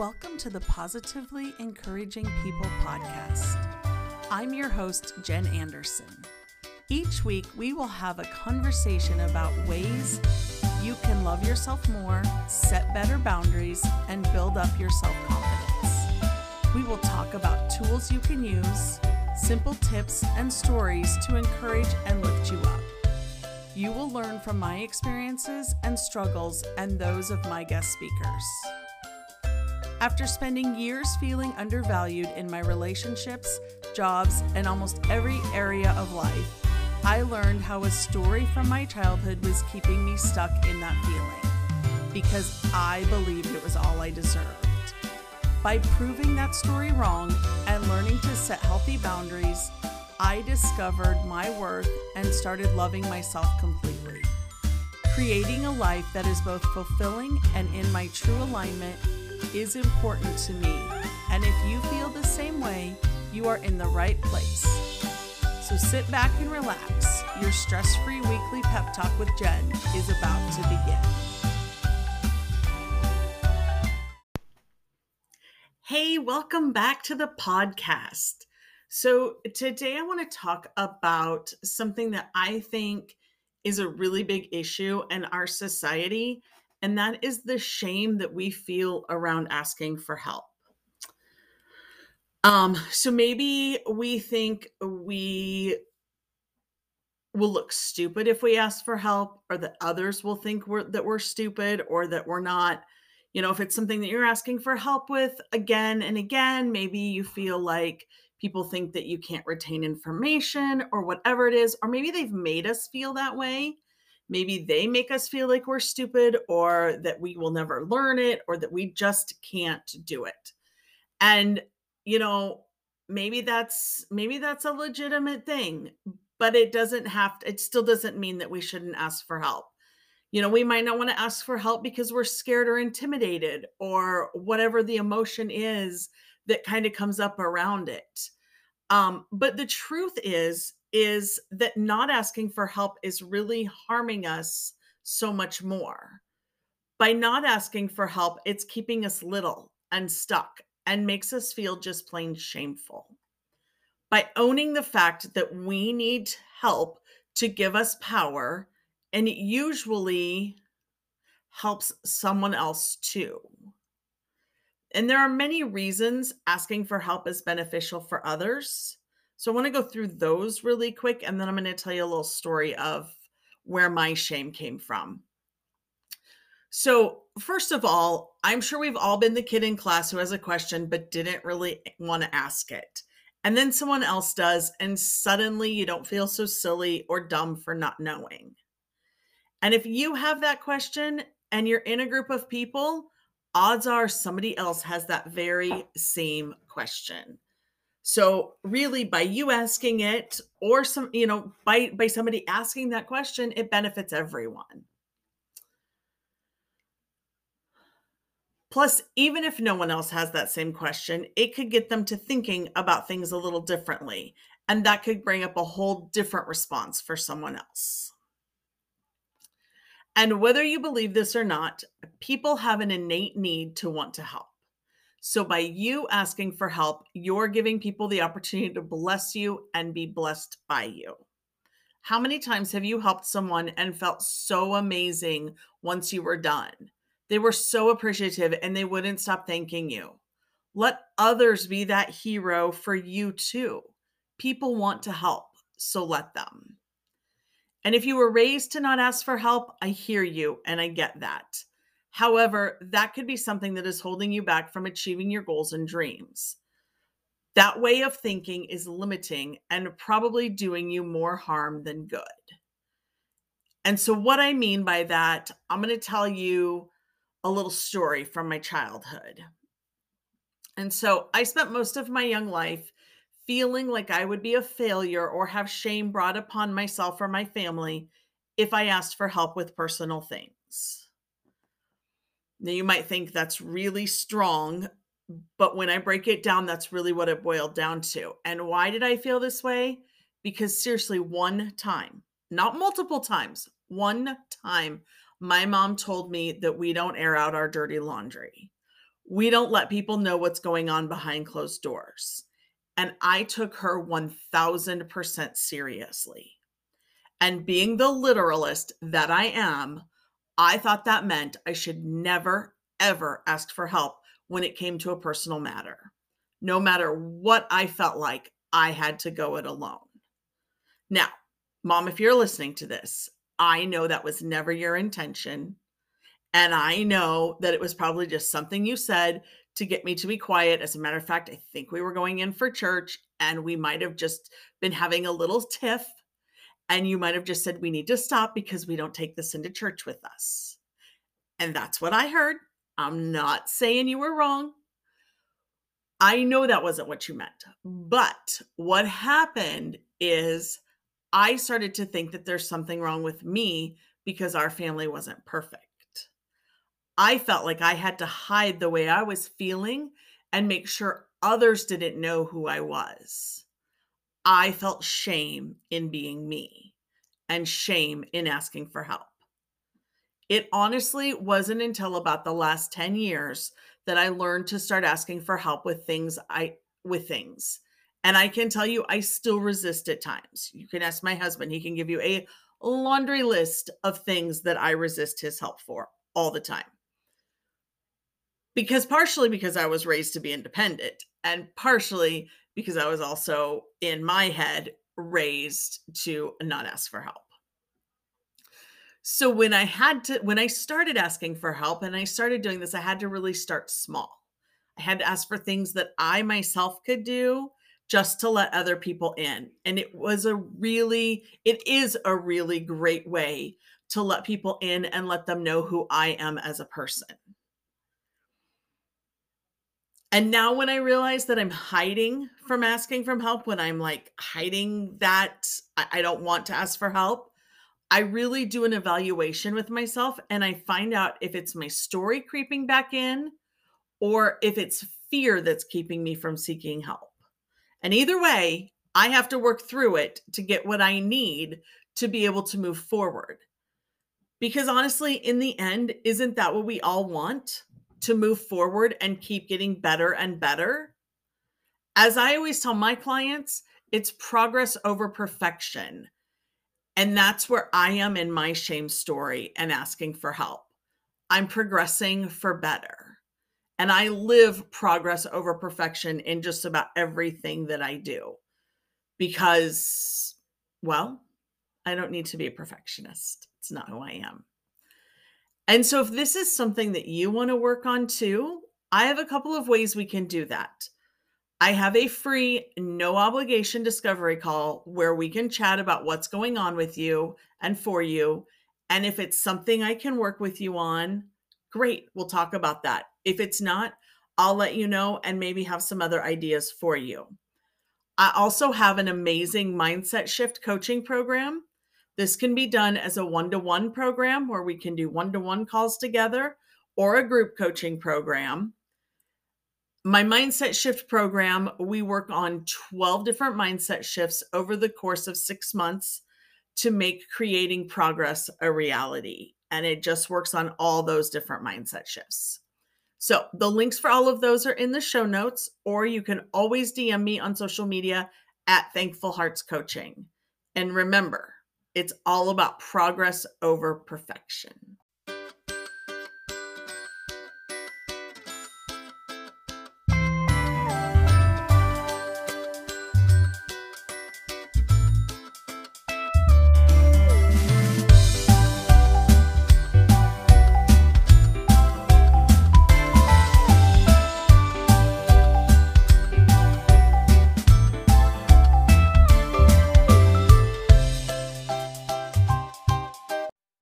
Welcome to the Positively Encouraging People podcast. I'm your host, Jen Anderson. Each week, we will have a conversation about ways you can love yourself more, set better boundaries, and build up your self confidence. We will talk about tools you can use, simple tips, and stories to encourage and lift you up. You will learn from my experiences and struggles and those of my guest speakers. After spending years feeling undervalued in my relationships, jobs, and almost every area of life, I learned how a story from my childhood was keeping me stuck in that feeling because I believed it was all I deserved. By proving that story wrong and learning to set healthy boundaries, I discovered my worth and started loving myself completely. Creating a life that is both fulfilling and in my true alignment is important to me. And if you feel the same way, you are in the right place. So sit back and relax. Your stress free weekly pep talk with Jen is about to begin. Hey, welcome back to the podcast. So, today I want to talk about something that I think is a really big issue in our society, and that is the shame that we feel around asking for help. Um, so maybe we think we will look stupid if we ask for help, or that others will think we're that we're stupid, or that we're not. You know, if it's something that you're asking for help with again and again, maybe you feel like people think that you can't retain information or whatever it is, or maybe they've made us feel that way maybe they make us feel like we're stupid or that we will never learn it or that we just can't do it. And you know, maybe that's maybe that's a legitimate thing, but it doesn't have to, it still doesn't mean that we shouldn't ask for help. You know, we might not want to ask for help because we're scared or intimidated or whatever the emotion is that kind of comes up around it. Um, but the truth is, is that not asking for help is really harming us so much more. By not asking for help, it's keeping us little and stuck and makes us feel just plain shameful. By owning the fact that we need help to give us power, and it usually helps someone else too. And there are many reasons asking for help is beneficial for others. So I want to go through those really quick, and then I'm going to tell you a little story of where my shame came from. So, first of all, I'm sure we've all been the kid in class who has a question but didn't really want to ask it. And then someone else does, and suddenly you don't feel so silly or dumb for not knowing. And if you have that question and you're in a group of people, odds are somebody else has that very same question. So really by you asking it or some you know by by somebody asking that question it benefits everyone. Plus even if no one else has that same question, it could get them to thinking about things a little differently and that could bring up a whole different response for someone else. And whether you believe this or not, people have an innate need to want to help. So, by you asking for help, you're giving people the opportunity to bless you and be blessed by you. How many times have you helped someone and felt so amazing once you were done? They were so appreciative and they wouldn't stop thanking you. Let others be that hero for you too. People want to help, so let them. And if you were raised to not ask for help, I hear you and I get that. However, that could be something that is holding you back from achieving your goals and dreams. That way of thinking is limiting and probably doing you more harm than good. And so, what I mean by that, I'm going to tell you a little story from my childhood. And so, I spent most of my young life feeling like I would be a failure or have shame brought upon myself or my family if I asked for help with personal things. Now, you might think that's really strong, but when I break it down, that's really what it boiled down to. And why did I feel this way? Because seriously, one time, not multiple times, one time, my mom told me that we don't air out our dirty laundry. We don't let people know what's going on behind closed doors. And I took her 1000% seriously. And being the literalist that I am, I thought that meant I should never, ever ask for help when it came to a personal matter. No matter what I felt like, I had to go it alone. Now, mom, if you're listening to this, I know that was never your intention. And I know that it was probably just something you said to get me to be quiet. As a matter of fact, I think we were going in for church and we might have just been having a little tiff. And you might have just said, We need to stop because we don't take this into church with us. And that's what I heard. I'm not saying you were wrong. I know that wasn't what you meant. But what happened is I started to think that there's something wrong with me because our family wasn't perfect. I felt like I had to hide the way I was feeling and make sure others didn't know who I was. I felt shame in being me and shame in asking for help. It honestly wasn't until about the last 10 years that I learned to start asking for help with things I with things. And I can tell you I still resist at times. You can ask my husband, he can give you a laundry list of things that I resist his help for all the time because partially because I was raised to be independent and partially because I was also in my head raised to not ask for help. So when I had to when I started asking for help and I started doing this I had to really start small. I had to ask for things that I myself could do just to let other people in. And it was a really it is a really great way to let people in and let them know who I am as a person. And now when I realize that I'm hiding from asking for help, when I'm like hiding that I, don't want to ask for help, I really do an evaluation with myself and I find out if it's my story creeping back in or if it's fear that's keeping me from seeking help. And either way, I have to work through it to get what I need to be able to move forward. Because honestly, in the end, isn't that what we all want? To move forward and keep getting better and better. As I always tell my clients, it's progress over perfection. And that's where I am in my shame story and asking for help. I'm progressing for better. And I live progress over perfection in just about everything that I do because, well, I don't need to be a perfectionist. It's not who I am. And so, if this is something that you want to work on too, I have a couple of ways we can do that. I have a free, no obligation discovery call where we can chat about what's going on with you and for you. And if it's something I can work with you on, great, we'll talk about that. If it's not, I'll let you know and maybe have some other ideas for you. I also have an amazing mindset shift coaching program this can be done as a one to one program where we can do one to one calls together or a group coaching program. My mindset shift program, we work on 12 different mindset shifts over the course of six months to make creating progress a reality. And it just works on all those different mindset shifts. So the links for all of those are in the show notes, or you can always DM me on social media at Thankful Hearts Coaching. And remember, it's all about progress over perfection.